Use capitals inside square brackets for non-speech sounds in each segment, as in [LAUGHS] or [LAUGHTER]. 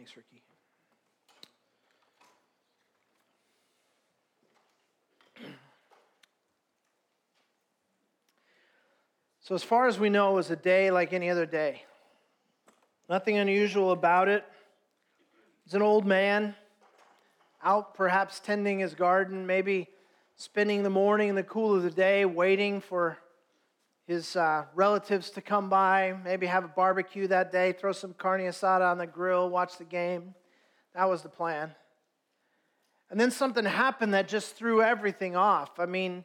Thanks, Ricky. [CLEARS THROAT] So, as far as we know, it was a day like any other day. Nothing unusual about it. It's an old man out perhaps tending his garden, maybe spending the morning in the cool of the day waiting for his uh, relatives to come by, maybe have a barbecue that day, throw some carne asada on the grill, watch the game. That was the plan. And then something happened that just threw everything off. I mean,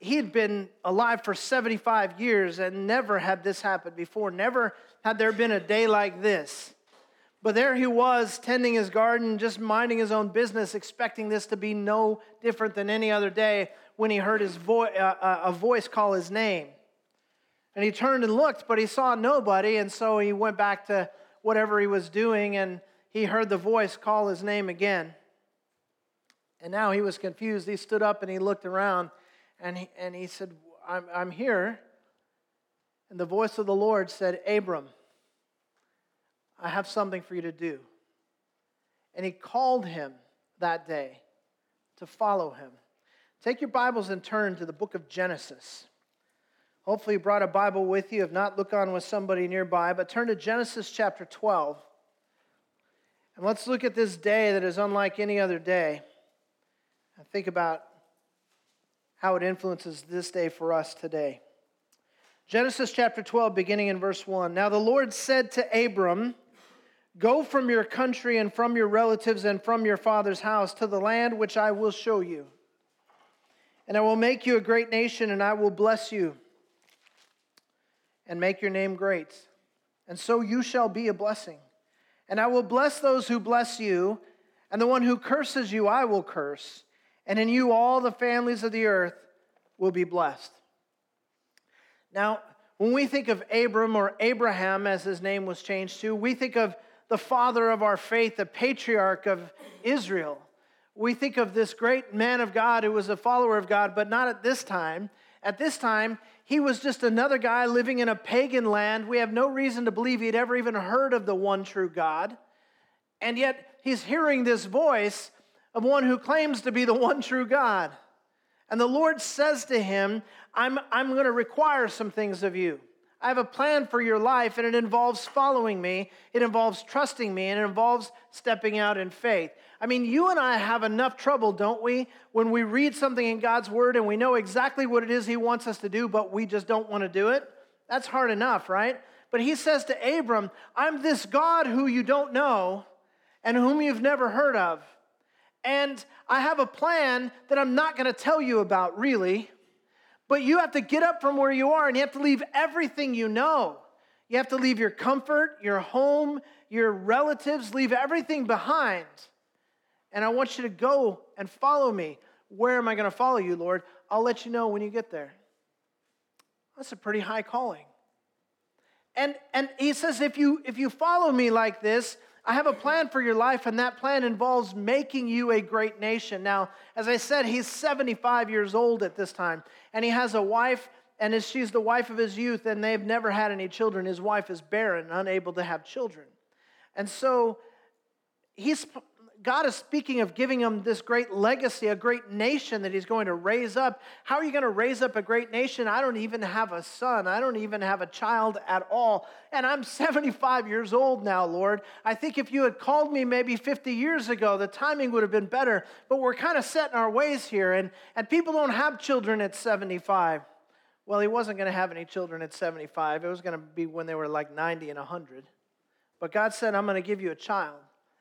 he had been alive for 75 years and never had this happened before. Never had there been a day like this. But there he was, tending his garden, just minding his own business, expecting this to be no different than any other day when he heard his vo- uh, uh a voice call his name. And he turned and looked, but he saw nobody, and so he went back to whatever he was doing, and he heard the voice call his name again. And now he was confused. He stood up and he looked around and he, and he said, I'm, I'm here. And the voice of the Lord said, Abram, I have something for you to do. And he called him that day to follow him. Take your Bibles and turn to the book of Genesis. Hopefully, you brought a Bible with you. If not, look on with somebody nearby. But turn to Genesis chapter 12. And let's look at this day that is unlike any other day. And think about how it influences this day for us today. Genesis chapter 12, beginning in verse 1. Now the Lord said to Abram, Go from your country and from your relatives and from your father's house to the land which I will show you. And I will make you a great nation, and I will bless you and make your name great. And so you shall be a blessing. And I will bless those who bless you, and the one who curses you I will curse and in you all the families of the earth will be blessed. Now, when we think of Abram or Abraham, as his name was changed to, we think of the father of our faith, the patriarch of Israel. We think of this great man of God who was a follower of God, but not at this time. At this time, he was just another guy living in a pagan land. We have no reason to believe he'd ever even heard of the one true God. And yet, he's hearing this voice of one who claims to be the one true God. And the Lord says to him, I'm, I'm going to require some things of you. I have a plan for your life, and it involves following me, it involves trusting me, and it involves stepping out in faith. I mean, you and I have enough trouble, don't we, when we read something in God's word and we know exactly what it is He wants us to do, but we just don't want to do it? That's hard enough, right? But He says to Abram, I'm this God who you don't know and whom you've never heard of. And I have a plan that I'm not going to tell you about, really. But you have to get up from where you are and you have to leave everything you know. You have to leave your comfort, your home, your relatives, leave everything behind. And I want you to go and follow me. Where am I going to follow you, Lord? I'll let you know when you get there. That's a pretty high calling. And, and he says, if you, if you follow me like this, I have a plan for your life, and that plan involves making you a great nation. Now, as I said, he's 75 years old at this time, and he has a wife, and she's the wife of his youth, and they've never had any children. His wife is barren, unable to have children. And so he's God is speaking of giving him this great legacy, a great nation that he's going to raise up. How are you going to raise up a great nation? I don't even have a son. I don't even have a child at all. And I'm [LAUGHS] 75 years old now, Lord. I think if you had called me maybe 50 years ago, the timing would have been better. But we're kind of set in our ways here. And, and people don't have children at 75. Well, he wasn't going to have any children at 75. It was going to be when they were like 90 and 100. But God said, I'm going to give you a child.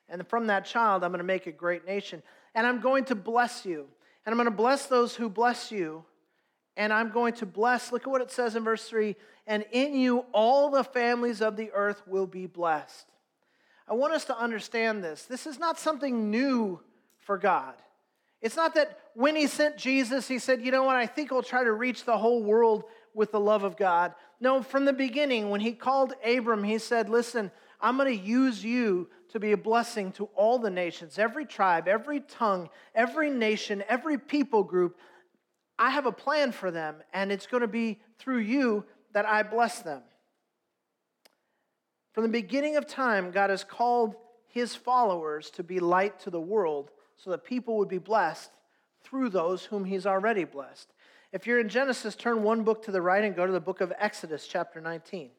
And from that child, I'm going to make a great nation. And I'm going to bless you. And I'm going to bless those who bless you. And I'm going to bless, look at what it says in verse 3 and in you all the families of the earth will be blessed. I want us to understand this. This is not something new for God. It's not that when He sent Jesus, He said, you know what, I think I'll try to reach the whole world with the love of God. No, from the beginning, when He called Abram, He said, listen, I'm going to use you to be a blessing to all the nations, every tribe, every tongue, every nation, every people group. I have a plan for them, and it's going to be through you that I bless them. From the beginning of time, God has called his followers to be light to the world so that people would be blessed through those whom he's already blessed. If you're in Genesis, turn one book to the right and go to the book of Exodus, chapter 19.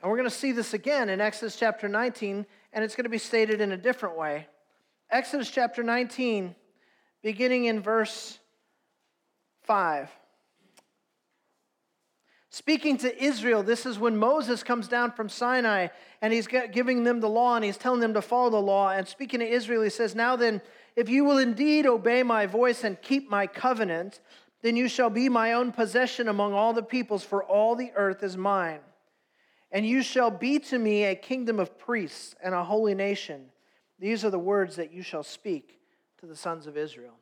And we're going to see this again in Exodus chapter 19, and it's going to be stated in a different way. Exodus chapter 19, beginning in verse 5. Speaking to Israel, this is when Moses comes down from Sinai and he's giving them the law and he's telling them to follow the law. And speaking to Israel, he says, Now then, if you will indeed obey my voice and keep my covenant, then you shall be my own possession among all the peoples, for all the earth is mine. And you shall be to me a kingdom of priests and a holy nation. These are the words that you shall speak to the sons of Israel.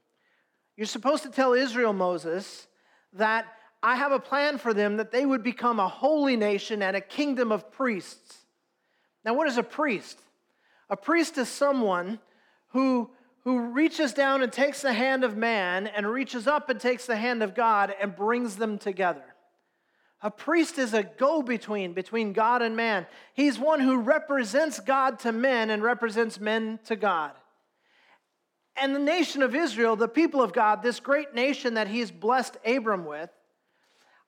You're supposed to tell Israel, Moses, that I have a plan for them that they would become a holy nation and a kingdom of priests. Now, what is a priest? A priest is someone who, who reaches down and takes the hand of man and reaches up and takes the hand of God and brings them together. A priest is a go between between God and man. He's one who represents God to men and represents men to God. And the nation of Israel, the people of God, this great nation that he's blessed Abram with,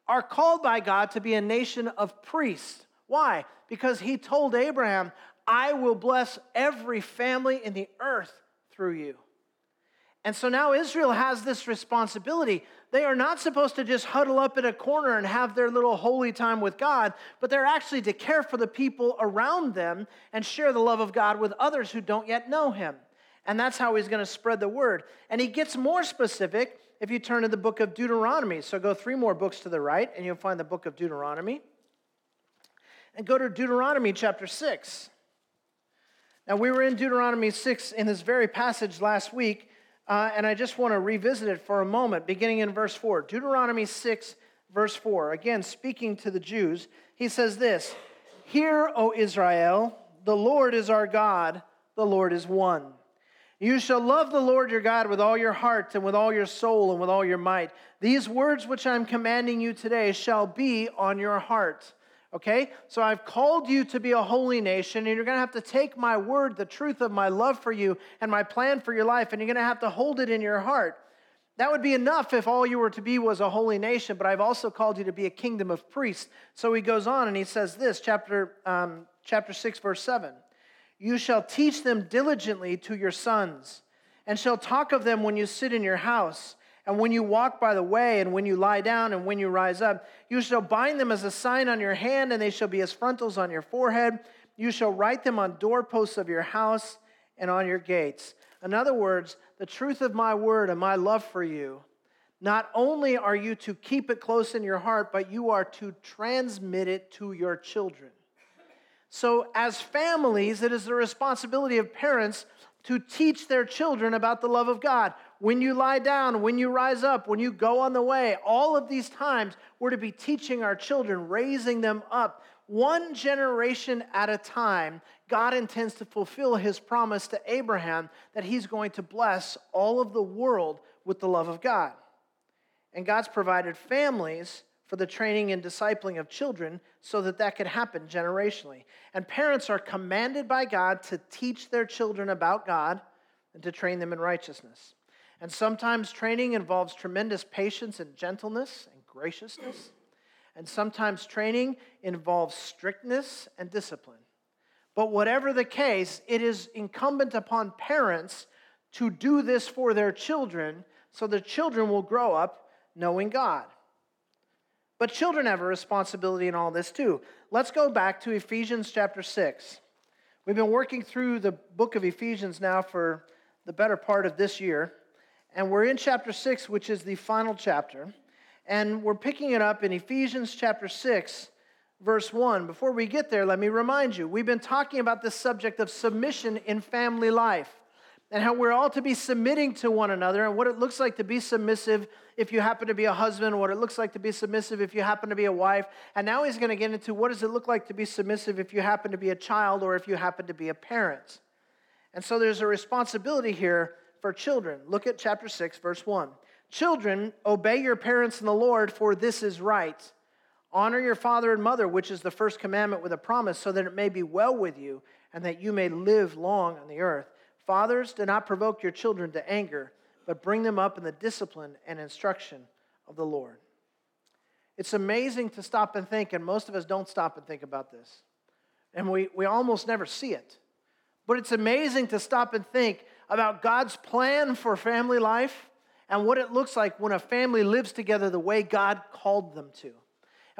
are called by God to be a nation of priests. Why? Because he told Abraham, I will bless every family in the earth through you. And so now Israel has this responsibility. They are not supposed to just huddle up in a corner and have their little holy time with God, but they're actually to care for the people around them and share the love of God with others who don't yet know Him. And that's how He's going to spread the word. And He gets more specific if you turn to the book of Deuteronomy. So go three more books to the right, and you'll find the book of Deuteronomy. And go to Deuteronomy chapter 6. Now, we were in Deuteronomy 6 in this very passage last week, uh, and I just want to revisit it for a moment, beginning in verse 4. Deuteronomy 6, verse 4. Again, speaking to the Jews, he says this Hear, O Israel, the Lord is our God, the Lord is one. You shall love the Lord your God with all your heart and with all your soul and with all your might. These words which I'm commanding you today shall be on your heart. Okay? So I've called you to be a holy nation, and you're going to have to take my word, the truth of my love for you, and my plan for your life, and you're going to have to hold it in your heart. That would be enough if all you were to be was a holy nation, but I've also called you to be a kingdom of priests. So he goes on and he says this, chapter, um, chapter 6, verse 7. You shall teach them diligently to your sons, and shall talk of them when you sit in your house, and when you walk by the way, and when you lie down, and when you rise up. You shall bind them as a sign on your hand, and they shall be as frontals on your forehead. You shall write them on doorposts of your house and on your gates. In other words, the truth of my word and my love for you, not only are you to keep it close in your heart, but you are to transmit it to your children. So, as families, it is the responsibility of parents to teach their children about the love of God. When you lie down, when you rise up, when you go on the way, all of these times, we're to be teaching our children, raising them up. One generation at a time, God intends to fulfill his promise to Abraham that he's going to bless all of the world with the love of God. And God's provided families for the training and discipling of children so that that could happen generationally. And parents are commanded by God to teach their children about God and to train them in righteousness. And sometimes training involves tremendous patience and gentleness and graciousness. And sometimes training involves strictness and discipline. But whatever the case, it is incumbent upon parents to do this for their children so the children will grow up knowing God. But children have a responsibility in all this too. Let's go back to Ephesians chapter 6. We've been working through the book of Ephesians now for the better part of this year. And we're in chapter 6, which is the final chapter. And we're picking it up in Ephesians chapter 6, verse 1. Before we get there, let me remind you we've been talking about the subject of submission in family life and how we're all to be submitting to one another and what it looks like to be submissive if you happen to be a husband, what it looks like to be submissive if you happen to be a wife. And now he's going to get into what does it look like to be submissive if you happen to be a child or if you happen to be a parent. And so there's a responsibility here for children. Look at chapter 6, verse 1. Children, obey your parents in the Lord, for this is right. Honor your father and mother, which is the first commandment with a promise, so that it may be well with you and that you may live long on the earth. Fathers, do not provoke your children to anger, but bring them up in the discipline and instruction of the Lord. It's amazing to stop and think, and most of us don't stop and think about this. And we, we almost never see it. But it's amazing to stop and think about God's plan for family life and what it looks like when a family lives together the way God called them to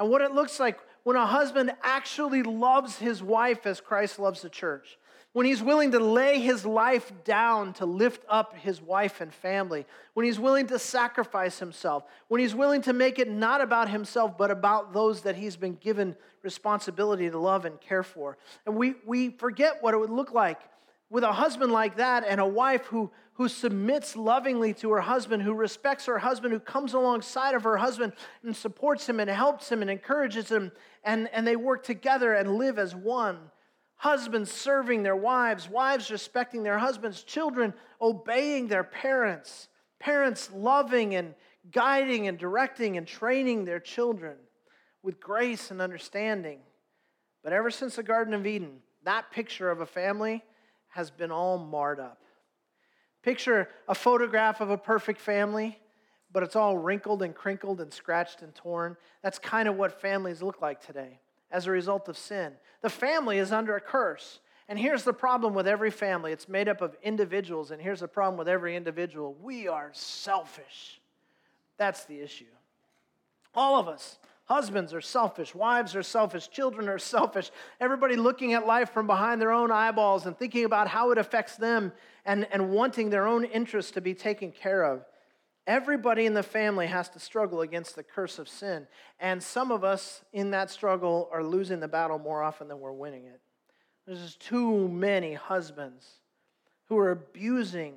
and what it looks like when a husband actually loves his wife as Christ loves the church. When he's willing to lay his life down to lift up his wife and family, when he's willing to sacrifice himself, when he's willing to make it not about himself, but about those that he's been given responsibility to love and care for. And we, we forget what it would look like with a husband like that and a wife who, who submits lovingly to her husband, who respects her husband, who comes alongside of her husband and supports him and helps him and encourages him, and, and they work together and live as one. Husbands serving their wives, wives respecting their husbands, children obeying their parents, parents loving and guiding and directing and training their children with grace and understanding. But ever since the Garden of Eden, that picture of a family has been all marred up. Picture a photograph of a perfect family, but it's all wrinkled and crinkled and scratched and torn. That's kind of what families look like today as a result of sin. The family is under a curse. And here's the problem with every family it's made up of individuals, and here's the problem with every individual we are selfish. That's the issue. All of us. Husbands are selfish, wives are selfish, children are selfish. Everybody looking at life from behind their own eyeballs and thinking about how it affects them and, and wanting their own interests to be taken care of. Everybody in the family has to struggle against the curse of sin. And some of us in that struggle are losing the battle more often than we're winning it. There's just too many husbands who are abusing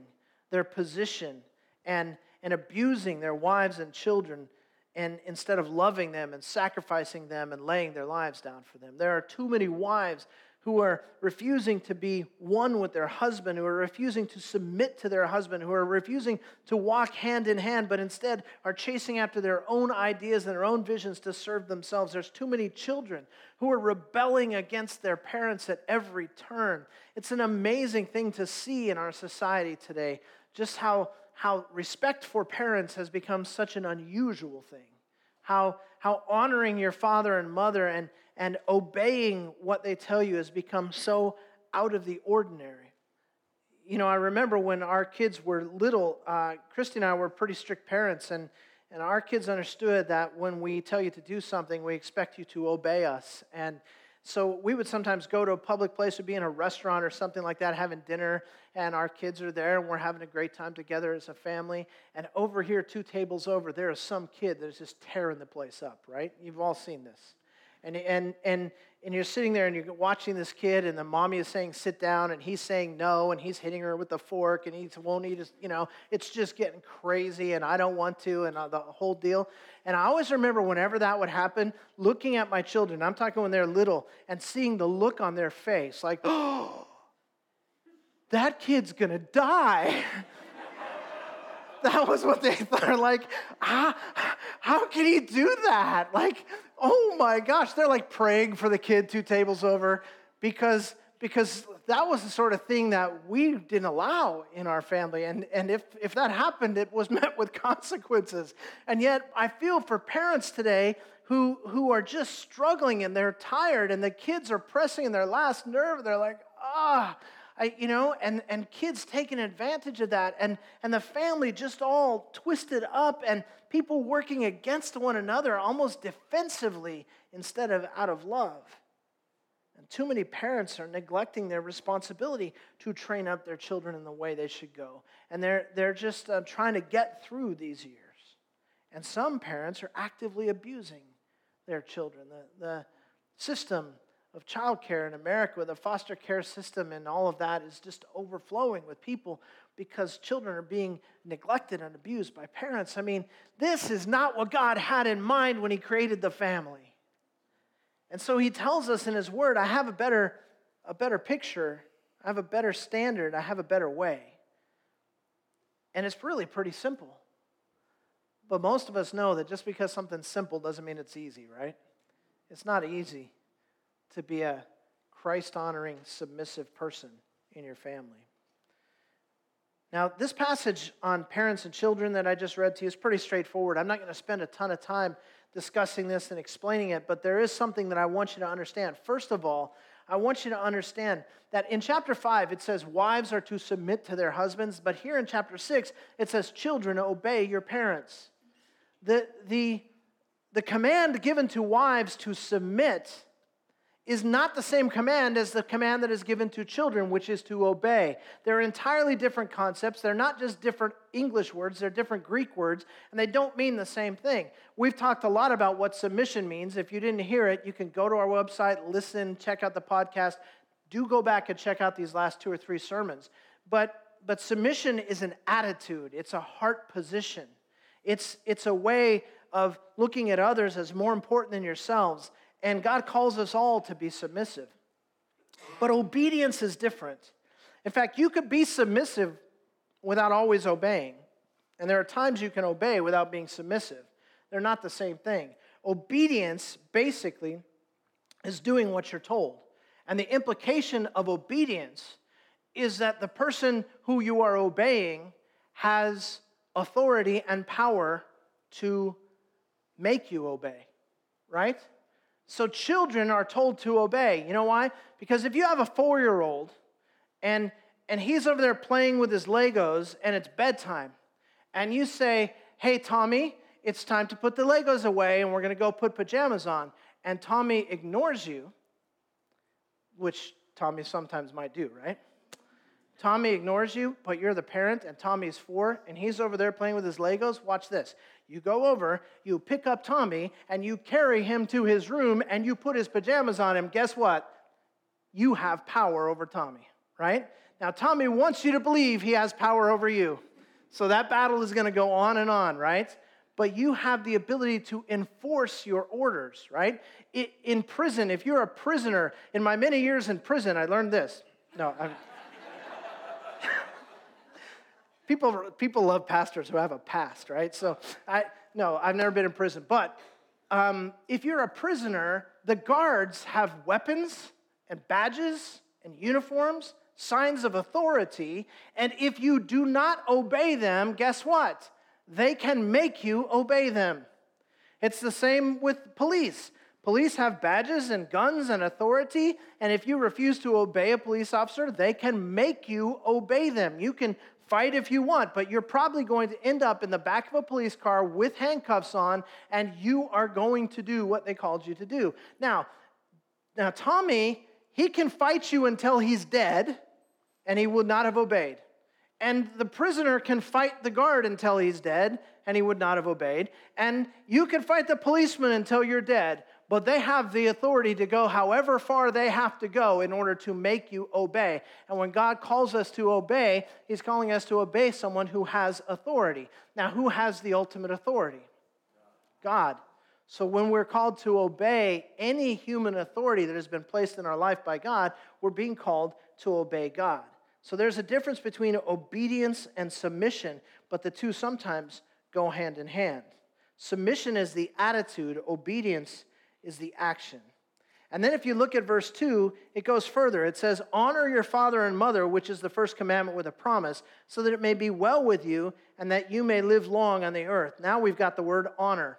their position and, and abusing their wives and children and instead of loving them and sacrificing them and laying their lives down for them. There are too many wives who are refusing to be one with their husband, who are refusing to submit to their husband, who are refusing to walk hand in hand, but instead are chasing after their own ideas and their own visions to serve themselves. There's too many children who are rebelling against their parents at every turn. It's an amazing thing to see in our society today, just how how respect for parents has become such an unusual thing. How, how honoring your father and mother and, and obeying what they tell you has become so out of the ordinary. You know, I remember when our kids were little, uh, Christy and I were pretty strict parents, and, and our kids understood that when we tell you to do something, we expect you to obey us. And so we would sometimes go to a public place, would be in a restaurant or something like that, having dinner, and our kids are there, and we're having a great time together as a family. And over here, two tables over, there is some kid that is just tearing the place up, right? You've all seen this. And, and, and, and you're sitting there and you're watching this kid, and the mommy is saying, sit down, and he's saying no, and he's hitting her with the fork, and he won't eat his, you know, it's just getting crazy, and I don't want to, and the whole deal. And I always remember whenever that would happen, looking at my children, I'm talking when they're little, and seeing the look on their face, like, oh, [GASPS] that kid's gonna die. [LAUGHS] that was what they [LAUGHS] thought. Like, how, how can he do that? Like, oh my gosh, they're like praying for the kid two tables over because, because that was the sort of thing that we didn't allow in our family. And, and if, if that happened, it was [LAUGHS] met with consequences. And yet, I feel for parents today who, who are just struggling and they're tired and the kids are pressing in their last nerve. They're like, ah, I, you know, and, and kids taking advantage of that, and, and the family just all twisted up, and people working against one another almost defensively instead of out of love. And too many parents are neglecting their responsibility to train up their children in the way they should go. And they're, they're just uh, trying to get through these years. And some parents are actively abusing their children. The, the system of childcare in America a foster care system and all of that is just overflowing with people because children are being neglected and abused by parents. I mean, this is not what God had in mind when He created the family. And so He tells us in His Word, I have a better, a better picture, I have a better standard, I have a better way. And it's really pretty simple. But most of us know that just because something's simple doesn't mean it's easy, right? It's not easy to be a Christ honoring, submissive person in your family. Now, this passage on parents and children that I just read to you is pretty straightforward. I'm not going to spend a ton of time discussing this and explaining it, but there is something that I want you to understand. First of all, I want you to understand that in chapter 5, it says wives are to submit to their husbands, but here in chapter 6, it says children obey your parents. The, the, the command given to wives to submit is not the same command as the command that is given to children, which is to obey. They're entirely different concepts. They're not just different English words, they're different Greek words, and they don't mean the same thing. We've talked a lot about what submission means. If you didn't hear it, you can go to our website, listen, check out the podcast. Do go back and check out these last two or three sermons. But, but submission is an attitude, it's a heart position, it's, it's a way of looking at others as more important than yourselves and God calls us all to be submissive. But obedience is different. In fact, you could be submissive without always obeying. And there are times you can obey without being submissive. They're not the same thing. Obedience, basically, is doing what you're told. And the implication of obedience is that the person who you are obeying has authority and power to make you obey, right? So children are told to obey. You know why? Because if you have a four year old and, and he's over there playing with his Legos and it's bedtime, and you say, Hey, Tommy, it's time to put the Legos away and we're going to go put pajamas on, and Tommy ignores you, which Tommy sometimes might do, right? Tommy ignores you, but you're the parent, and Tommy's four, and he's over there playing with his Legos. Watch this. You go over, you pick up Tommy, and you carry him to his room, and you put his pajamas on him. Guess what? You have power over Tommy, right? Now, Tommy wants you to believe he has power over you. So that battle is going to go on and on, right? But you have the ability to enforce your orders, right? In prison, if you're a prisoner, in my many years in prison, I learned this. No, I'm. People, people love pastors who have a past, right? So, I, no, I've never been in prison. But um, if you're a prisoner, the guards have weapons and badges and uniforms, signs of authority. And if you do not obey them, guess what? They can make you obey them. It's the same with police. Police have badges and guns and authority, and if you refuse to obey a police officer, they can make you obey them. You can Fight if you want, but you're probably going to end up in the back of a police car with handcuffs on, and you are going to do what they called you to do. Now, now Tommy, he can fight you until he's dead, and he would not have obeyed. And the prisoner can fight the guard until he's dead, and he would not have obeyed. And you can fight the policeman until you're dead, but they have the authority to go however far they have to go in order to make you obey. And when God calls us to obey, He's calling us to obey someone who has authority. Now, who has the ultimate authority? God. So when we're called to obey any human authority that has been placed in our life by God, we're being called to obey God. So there's a difference between obedience and submission, but the two sometimes go hand in hand. Submission is the attitude, obedience is the action. And then if you look at verse 2, it goes further. It says, Honor your father and mother, which is the first commandment with a promise, so that it may be well with you and that you may live long on the earth. Now we've got the word honor.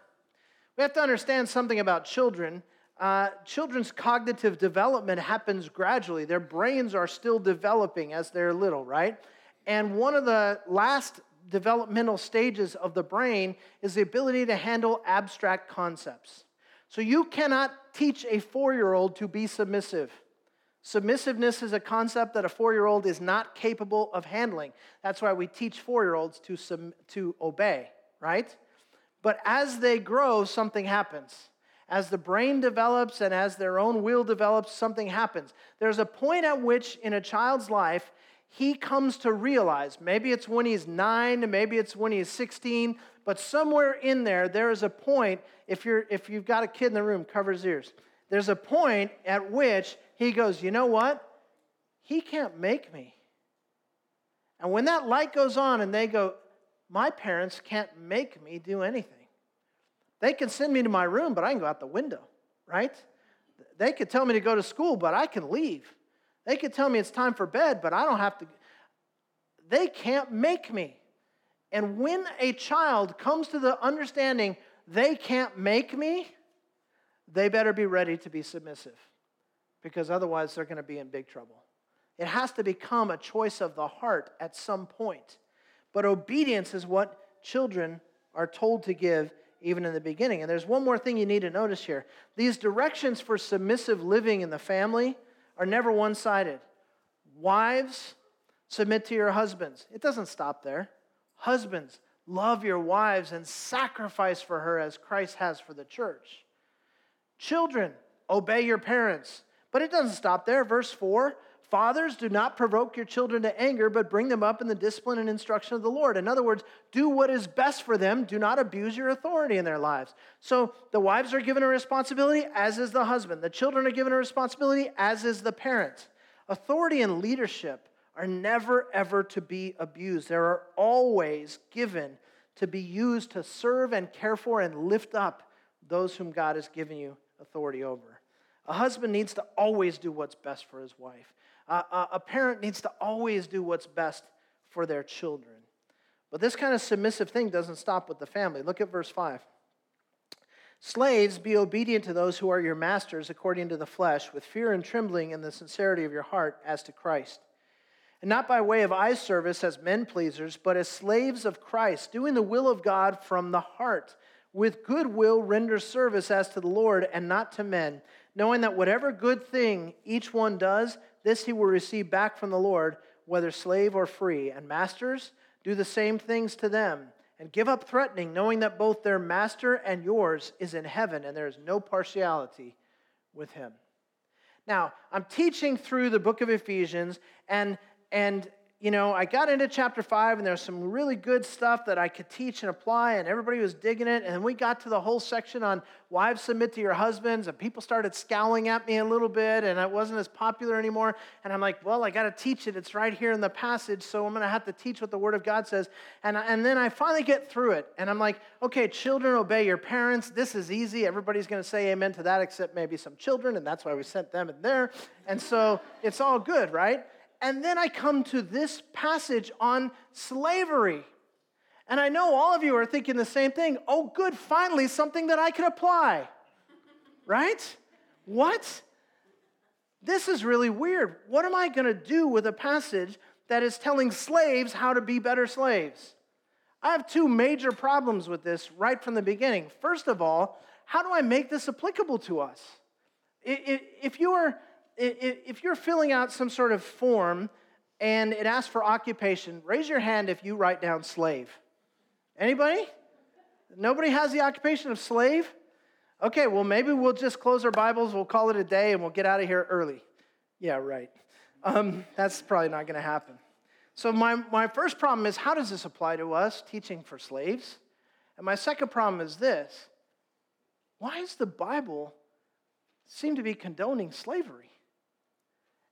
We have to understand something about children. Uh, children's cognitive development happens gradually. Their brains are still developing as they're little, right? And one of the last developmental stages of the brain is the ability to handle abstract concepts. So you cannot teach a four year old to be submissive. Submissiveness is a concept that a four year old is not capable of handling. That's why we teach four year olds to, to obey, right? But as they grow, something happens. As the brain develops and as their own will develops, something happens. There's a point at which in a child's life he comes to realize maybe it's when he's nine, maybe it's when he's 16, but somewhere in there, there is a point, if, you're, if you've got a kid in the room, cover his ears. There's a point at which he goes, you know what? He can't make me. And when that light goes on and they go, my parents can't make me do anything. They can send me to my room, but I can go out the window. right? They could tell me to go to school, but I can leave. They could tell me it's time for bed, but I don't have to. They can't make me. And when a child comes to the understanding they can't make me, they better be ready to be submissive because otherwise they're going to be in big trouble. It has to become a choice of the heart at some point. But obedience is what children are told to give even in the beginning. And there's one more thing you need to notice here these directions for submissive living in the family are never one sided. Wives, submit to your husbands. It doesn't stop there. Husbands, love your wives and sacrifice for her as Christ has for the church. Children, obey your parents. But it doesn't stop there. Verse 4 Fathers, do not provoke your children to anger, but bring them up in the discipline and instruction of the Lord. In other words, do what is best for them. Do not abuse your authority in their lives. So the wives are given a responsibility, as is the husband. The children are given a responsibility, as is the parent. Authority and leadership are never, ever to be abused. They are always given to be used to serve and care for and lift up those whom God has given you authority over. A husband needs to always do what's best for his wife. Uh, a parent needs to always do what's best for their children. But this kind of submissive thing doesn't stop with the family. Look at verse 5. Slaves, be obedient to those who are your masters according to the flesh, with fear and trembling in the sincerity of your heart, as to Christ. And not by way of eye service as men pleasers, but as slaves of Christ, doing the will of God from the heart. With good will, render service as to the Lord and not to men, knowing that whatever good thing each one does, this he will receive back from the Lord, whether slave or free. And masters, do the same things to them, and give up threatening, knowing that both their master and yours is in heaven, and there is no partiality with him. Now, I'm teaching through the book of Ephesians, and, and you know, I got into chapter five, and there's some really good stuff that I could teach and apply, and everybody was digging it. And we got to the whole section on wives submit to your husbands, and people started scowling at me a little bit, and it wasn't as popular anymore. And I'm like, well, I got to teach it. It's right here in the passage, so I'm going to have to teach what the Word of God says. And, and then I finally get through it, and I'm like, okay, children, obey your parents. This is easy. Everybody's going to say amen to that, except maybe some children, and that's why we sent them in there. And so it's all good, right? And then I come to this passage on slavery. And I know all of you are thinking the same thing. Oh, good, finally, something that I can apply. right? What? This is really weird. What am I going to do with a passage that is telling slaves how to be better slaves? I have two major problems with this right from the beginning. First of all, how do I make this applicable to us? If you are if you're filling out some sort of form and it asks for occupation, raise your hand if you write down slave. Anybody? Nobody has the occupation of slave? Okay, well, maybe we'll just close our Bibles, we'll call it a day, and we'll get out of here early. Yeah, right. Um, that's probably not going to happen. So, my, my first problem is how does this apply to us teaching for slaves? And my second problem is this why does the Bible seem to be condoning slavery?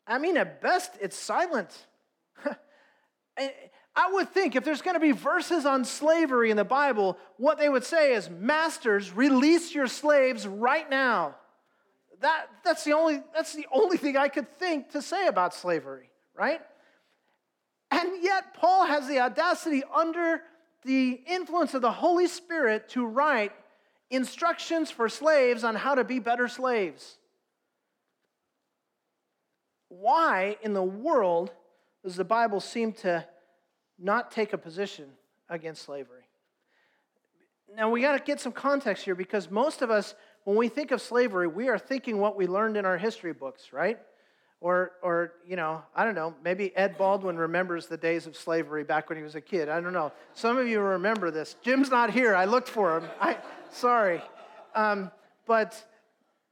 I mean, at best, it's silent. [LAUGHS] I would think if there's going to be verses on slavery in the Bible, what they would say is, Masters, release your slaves right now. That, that's, the only, that's the only thing I could think to say about slavery, right? And yet, Paul has the audacity, under the influence of the Holy Spirit, to write instructions for slaves on how to be better slaves why in the world does the Bible seem to not take a position against slavery? Now, we got to get some context here because most of us, when we think of slavery, we are thinking what we learned in our history books, right? Or, or, you know, I don't know, maybe Ed Baldwin remembers the days of slavery back when he was a kid. I don't know. Some of you remember this. Jim's not here. I looked for him. I, sorry. Um, but,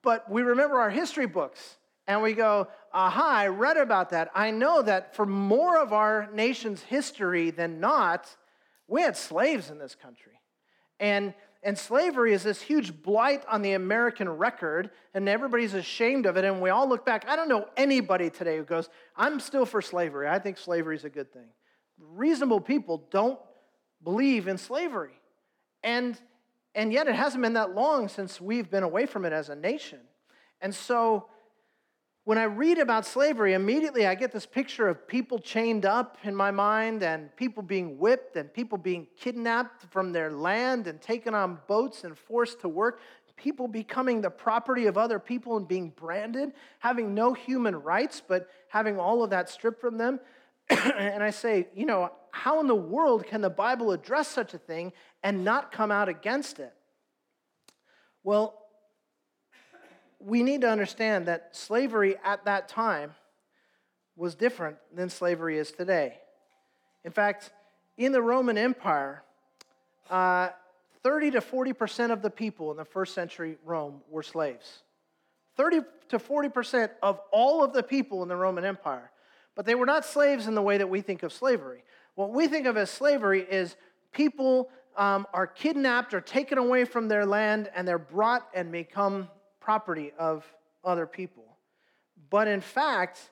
but we remember our history books and we go, aha, I read about that. I know that for more of our nation's history than not, we had slaves in this country. And, and slavery is this huge blight on the American record, and everybody's ashamed of it. And we all look back. I don't know anybody today who goes, I'm still for slavery. I think slavery is a good thing. Reasonable people don't believe in slavery. And, and yet, it hasn't been that long since we've been away from it as a nation. And so when I read about slavery, immediately I get this picture of people chained up in my mind and people being whipped and people being kidnapped from their land and taken on boats and forced to work. People becoming the property of other people and being branded, having no human rights, but having all of that stripped from them. [CLEARS THROAT] and I say, you know, how in the world can the Bible address such a thing and not come out against it? Well, we need to understand that slavery at that time was different than slavery is today. In fact, in the Roman Empire, uh, 30 to 40% of the people in the first century Rome were slaves. 30 to 40% of all of the people in the Roman Empire. But they were not slaves in the way that we think of slavery. What we think of as slavery is people um, are kidnapped or taken away from their land and they're brought and become property of other people. But in fact,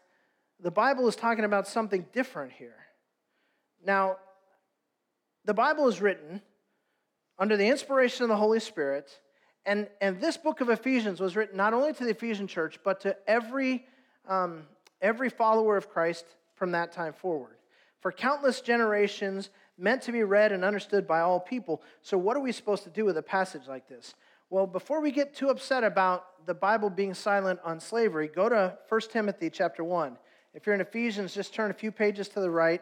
the Bible is talking about something different here. Now, the Bible is written under the inspiration of the Holy Spirit, and, and this book of Ephesians was written not only to the Ephesian church, but to every, um, every follower of Christ from that time forward. For countless generations, meant to be read and understood by all people. So, what are we supposed to do with a passage like this? Well, before we get too upset about the Bible being silent on slavery, go to 1 Timothy chapter 1. If you're in Ephesians, just turn a few pages to the right.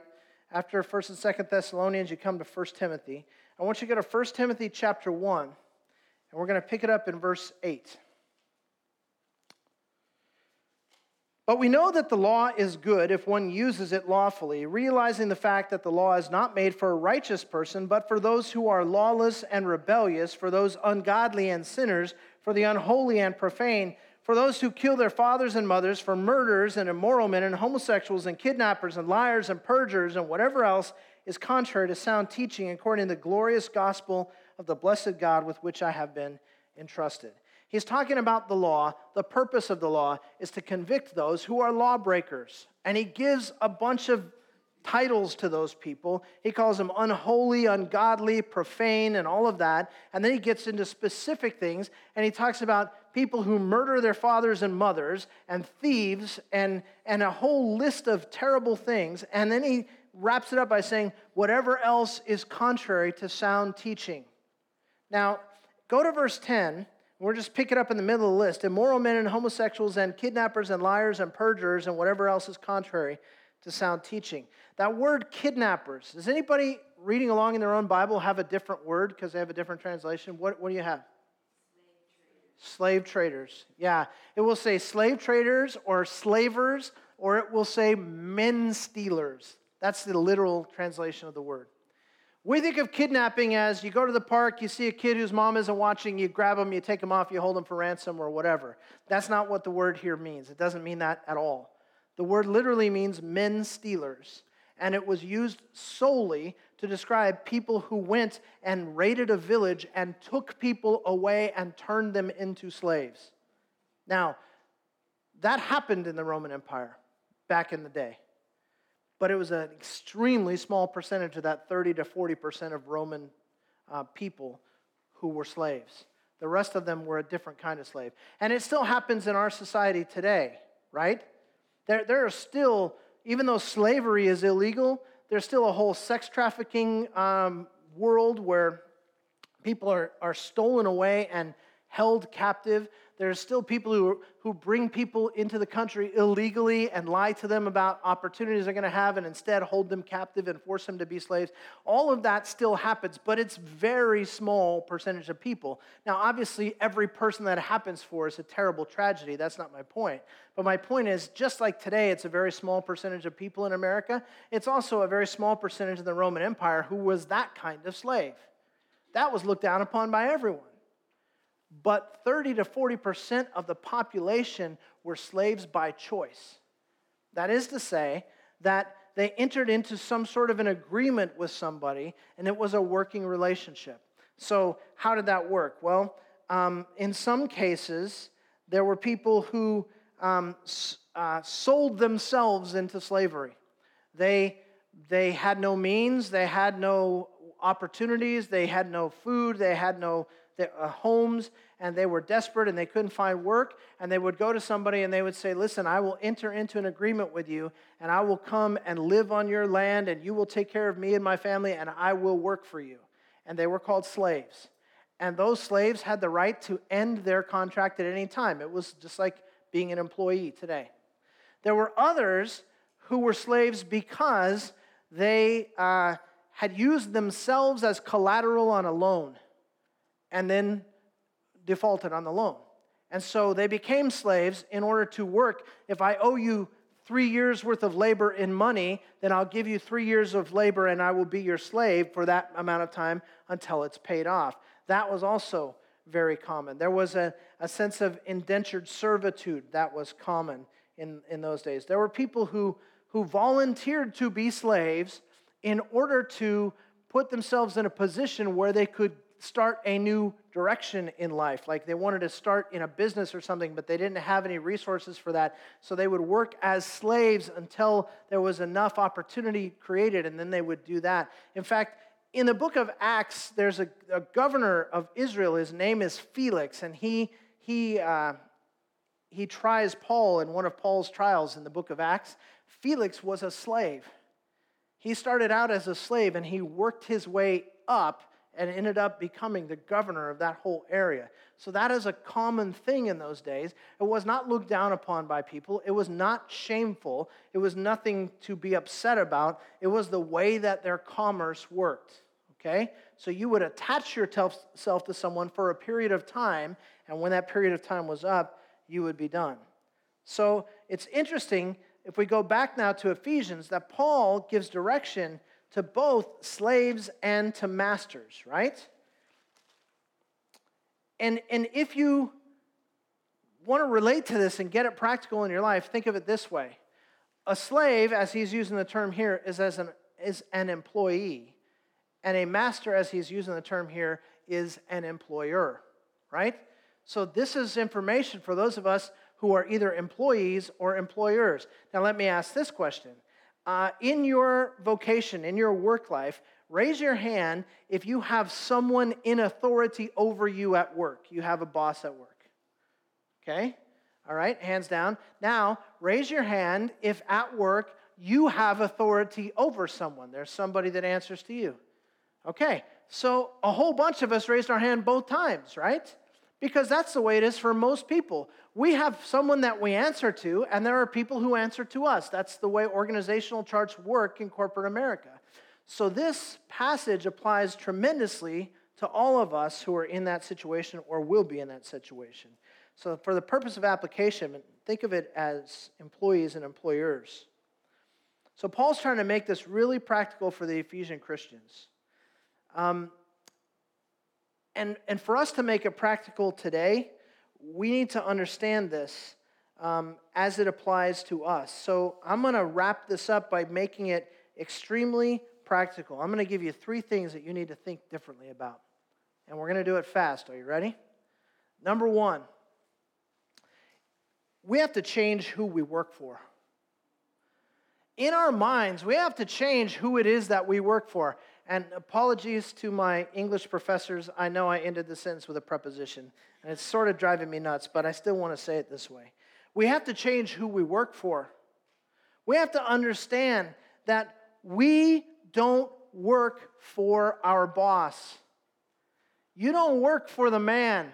After 1st and 2nd Thessalonians, you come to 1 Timothy. I want you to go to 1 Timothy chapter 1, and we're going to pick it up in verse 8. But we know that the law is good if one uses it lawfully, realizing the fact that the law is not made for a righteous person, but for those who are lawless and rebellious, for those ungodly and sinners, for the unholy and profane, for those who kill their fathers and mothers, for murderers and immoral men and homosexuals and kidnappers and liars and perjurers and whatever else is contrary to sound teaching according to the glorious gospel of the blessed God with which I have been entrusted. He's talking about the law. The purpose of the law is to convict those who are lawbreakers. And he gives a bunch of titles to those people. He calls them unholy, ungodly, profane, and all of that. And then he gets into specific things and he talks about people who murder their fathers and mothers and thieves and, and a whole list of terrible things. And then he wraps it up by saying, whatever else is contrary to sound teaching. Now, go to verse 10 we're just picking up in the middle of the list immoral men and homosexuals and kidnappers and liars and perjurers and whatever else is contrary to sound teaching. That word kidnappers, does anybody reading along in their own Bible have a different word because they have a different translation? What, what do you have? Slave traders. slave traders. Yeah. It will say slave traders or slavers, or it will say men stealers. That's the literal translation of the word. We think of kidnapping as you go to the park, you see a kid whose mom isn't watching, you grab him, you take him off, you hold him for ransom or whatever. That's not what the word here means. It doesn't mean that at all. The word literally means men stealers, and it was used solely to describe people who went and raided a village and took people away and turned them into slaves. Now, that happened in the Roman Empire back in the day but it was an extremely small percentage of that 30 to 40% of Roman uh, people who were slaves. The rest of them were a different kind of slave. And it still happens in our society today, right? There, there are still, even though slavery is illegal, there's still a whole sex trafficking um, world where people are, are stolen away and held captive. There's still people who, who bring people into the country illegally and lie to them about opportunities they're going to have and instead hold them captive and force them to be slaves. All of that still happens, but it's very small percentage of people. Now, obviously, every person that happens for is a terrible tragedy. That's not my point. But my point is, just like today, it's a very small percentage of people in America, it's also a very small percentage in the Roman Empire who was that kind of slave. That was looked down upon by everyone but 30 to 40% of the population were slaves by choice. That is to say, that they entered into some sort of an agreement with somebody, and it was a working relationship. So, how did that work? Well, um, in some cases, there were people who um, uh, sold themselves into slavery. They, they had no means, they had no opportunities, they had no food, they had no homes and they were desperate and they couldn't find work. And they would go to somebody and they would say, Listen, I will enter into an agreement with you and I will come and live on your land and you will take care of me and my family and I will work for you. And they were called slaves. And those slaves had the right to end their contract at any time. It was just like being an employee today. There were others who were slaves because they uh, had used themselves as collateral on a loan and then defaulted on the loan. And so they became slaves in order to work. If I owe you three years worth of labor in money, then I'll give you three years of labor and I will be your slave for that amount of time until it's paid off. That was also very common. There was a, a sense of indentured servitude that was common in, in those days. There were people who, who volunteered to be slaves in order to put themselves in a position where they could start a new direction in life. Like they wanted to start in a business or something, but they didn't have any resources for that. So they would work as slaves until there was enough opportunity created, and then they would do that. In fact, in the book of Acts, there's a, a governor of Israel. His name is Felix, and he, he, uh, he tries Paul in one of Paul's trials in the book of Acts. Felix was a slave. He started out as a slave and he worked his way up and ended up becoming the governor of that whole area. So that is a common thing in those days. It was not looked down upon by people, it was not shameful, it was nothing to be upset about. It was the way that their commerce worked. Okay? So you would attach yourself to someone for a period of time, and when that period of time was up, you would be done. So it's interesting if we go back now to Ephesians that Paul gives direction to both slaves and to masters, right? And, and if you want to relate to this and get it practical in your life, think of it this way. A slave, as he's using the term here, is, as an, is an employee. And a master, as he's using the term here, is an employer, right? So this is information for those of us who are either employees or employers. Now, let me ask this question uh, in your vocation, in your work life, raise your hand if you have someone in authority over you at work. You have a boss at work. Okay? All right, hands down. Now, raise your hand if at work you have authority over someone. There's somebody that answers to you. Okay, so a whole bunch of us raised our hand both times, right? Because that's the way it is for most people. We have someone that we answer to, and there are people who answer to us. That's the way organizational charts work in corporate America. So this passage applies tremendously to all of us who are in that situation or will be in that situation. So, for the purpose of application, think of it as employees and employers. So, Paul's trying to make this really practical for the Ephesian Christians. Um, and, and for us to make it practical today, we need to understand this um, as it applies to us. So I'm going to wrap this up by making it extremely practical. I'm going to give you three things that you need to think differently about. And we're going to do it fast. Are you ready? Number one, we have to change who we work for. In our minds, we have to change who it is that we work for. And apologies to my English professors. I know I ended the sentence with a preposition, and it's sort of driving me nuts, but I still want to say it this way. We have to change who we work for. We have to understand that we don't work for our boss. You don't work for the man,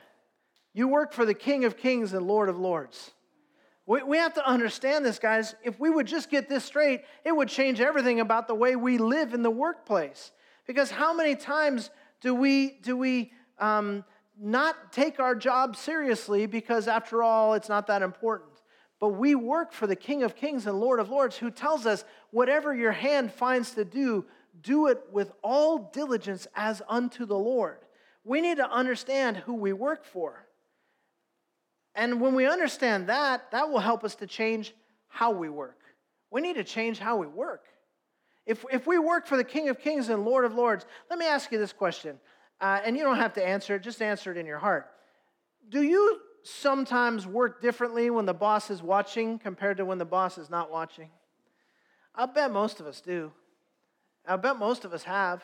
you work for the King of Kings and Lord of Lords. We, we have to understand this, guys. If we would just get this straight, it would change everything about the way we live in the workplace. Because how many times do we, do we um, not take our job seriously because, after all, it's not that important? But we work for the King of Kings and Lord of Lords who tells us, whatever your hand finds to do, do it with all diligence as unto the Lord. We need to understand who we work for. And when we understand that, that will help us to change how we work. We need to change how we work. If, if we work for the King of Kings and Lord of Lords, let me ask you this question, uh, and you don't have to answer it, just answer it in your heart. Do you sometimes work differently when the boss is watching compared to when the boss is not watching? I'll bet most of us do. I'll bet most of us have.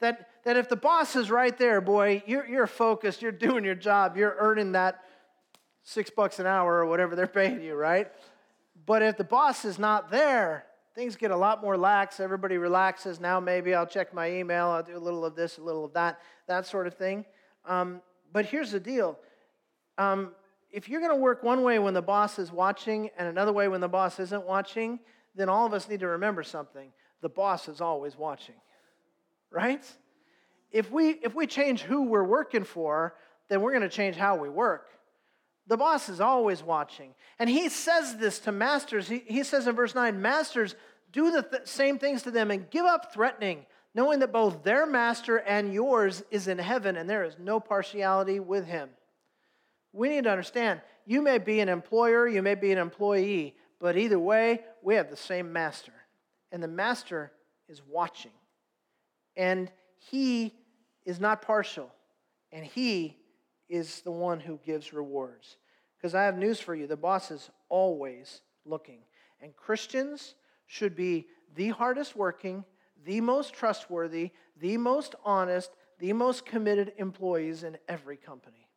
that, that if the boss is right there, boy, you're, you're focused, you're doing your job, you're earning that six bucks an hour or whatever they're paying you, right? But if the boss is not there, things get a lot more lax. Everybody relaxes. Now maybe I'll check my email, I'll do a little of this, a little of that, that sort of thing. Um, but here's the deal um, if you're going to work one way when the boss is watching and another way when the boss isn't watching, then all of us need to remember something. The boss is always watching, right? If we, if we change who we're working for, then we're going to change how we work. The boss is always watching. And he says this to masters. He, he says in verse 9, Masters, do the th- same things to them and give up threatening, knowing that both their master and yours is in heaven, and there is no partiality with him. We need to understand you may be an employer, you may be an employee, but either way, we have the same master. And the master is watching. And he is not partial. And he is the one who gives rewards. Because I have news for you the boss is always looking. And Christians should be the hardest working, the most trustworthy, the most honest, the most committed employees in every company.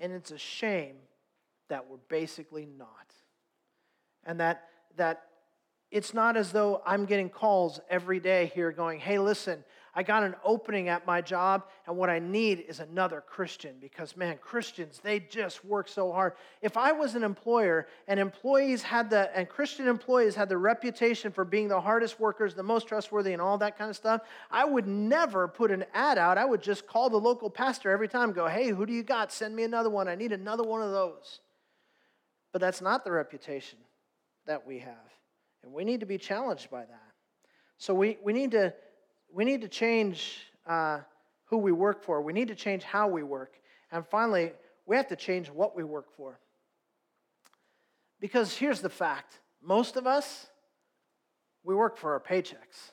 And it's a shame that we're basically not. And that, that it's not as though I'm getting calls every day here going, hey, listen, I got an opening at my job, and what I need is another Christian because, man, Christians, they just work so hard. If I was an employer and employees had the, and Christian employees had the reputation for being the hardest workers, the most trustworthy, and all that kind of stuff, I would never put an ad out. I would just call the local pastor every time, go, hey, who do you got? Send me another one. I need another one of those. But that's not the reputation that we have. And we need to be challenged by that. So we, we need to we need to change uh, who we work for. We need to change how we work. And finally, we have to change what we work for. Because here's the fact most of us, we work for our paychecks.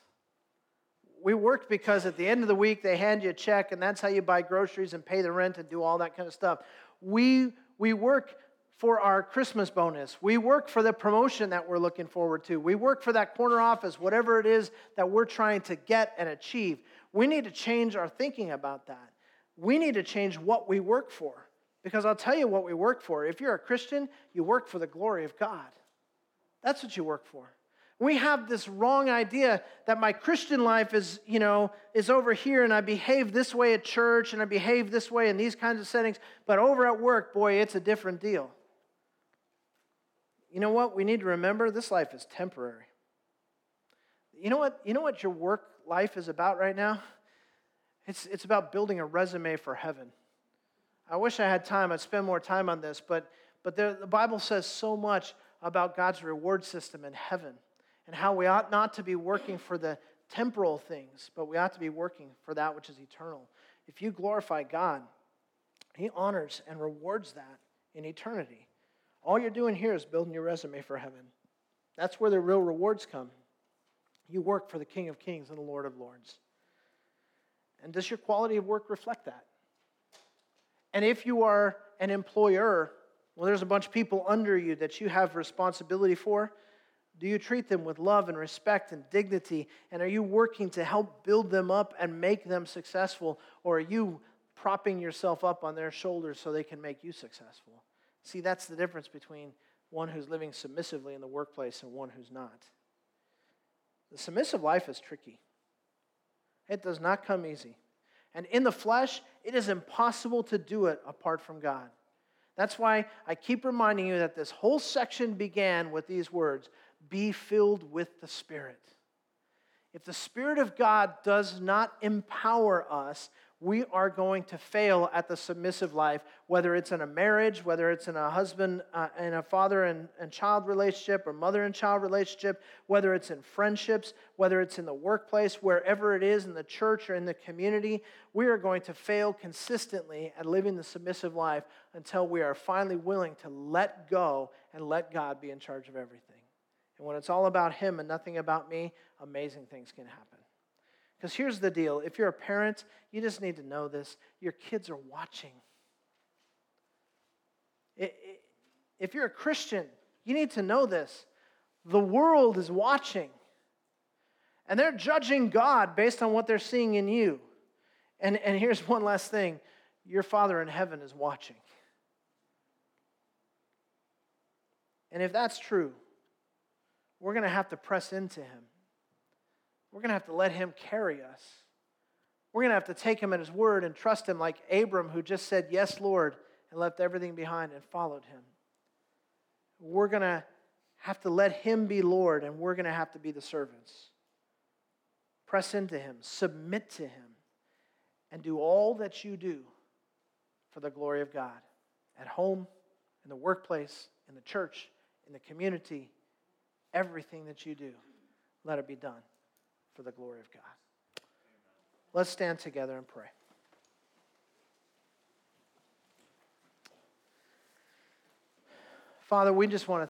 We work because at the end of the week they hand you a check and that's how you buy groceries and pay the rent and do all that kind of stuff. We, we work for our Christmas bonus. We work for the promotion that we're looking forward to. We work for that corner office, whatever it is that we're trying to get and achieve. We need to change our thinking about that. We need to change what we work for. Because I'll tell you what we work for. If you're a Christian, you work for the glory of God. That's what you work for. We have this wrong idea that my Christian life is, you know, is over here and I behave this way at church and I behave this way in these kinds of settings, but over at work, boy, it's a different deal. You know what? We need to remember this life is temporary. You know what? You know what your work life is about right now? It's, it's about building a resume for heaven. I wish I had time. I'd spend more time on this, but, but the, the Bible says so much about God's reward system in heaven and how we ought not to be working for the temporal things, but we ought to be working for that which is eternal. If you glorify God, He honors and rewards that in eternity. All you're doing here is building your resume for heaven. That's where the real rewards come. You work for the King of Kings and the Lord of Lords. And does your quality of work reflect that? And if you are an employer, well, there's a bunch of people under you that you have responsibility for. Do you treat them with love and respect and dignity? And are you working to help build them up and make them successful? Or are you propping yourself up on their shoulders so they can make you successful? See, that's the difference between one who's living submissively in the workplace and one who's not. The submissive life is tricky, it does not come easy. And in the flesh, it is impossible to do it apart from God. That's why I keep reminding you that this whole section began with these words be filled with the Spirit. If the Spirit of God does not empower us, we are going to fail at the submissive life, whether it's in a marriage, whether it's in a husband uh, and a father and, and child relationship or mother and child relationship, whether it's in friendships, whether it's in the workplace, wherever it is in the church or in the community. We are going to fail consistently at living the submissive life until we are finally willing to let go and let God be in charge of everything. And when it's all about Him and nothing about me, amazing things can happen. Because here's the deal if you're a parent, you just need to know this your kids are watching. If you're a Christian, you need to know this. The world is watching, and they're judging God based on what they're seeing in you. And, and here's one last thing your Father in heaven is watching. And if that's true, we're going to have to press into Him. We're going to have to let Him carry us. We're going to have to take Him at His word and trust Him like Abram, who just said, Yes, Lord, and left everything behind and followed Him. We're going to have to let Him be Lord, and we're going to have to be the servants. Press into Him, submit to Him, and do all that you do for the glory of God at home, in the workplace, in the church, in the community. Everything that you do, let it be done for the glory of God. Let's stand together and pray. Father, we just want to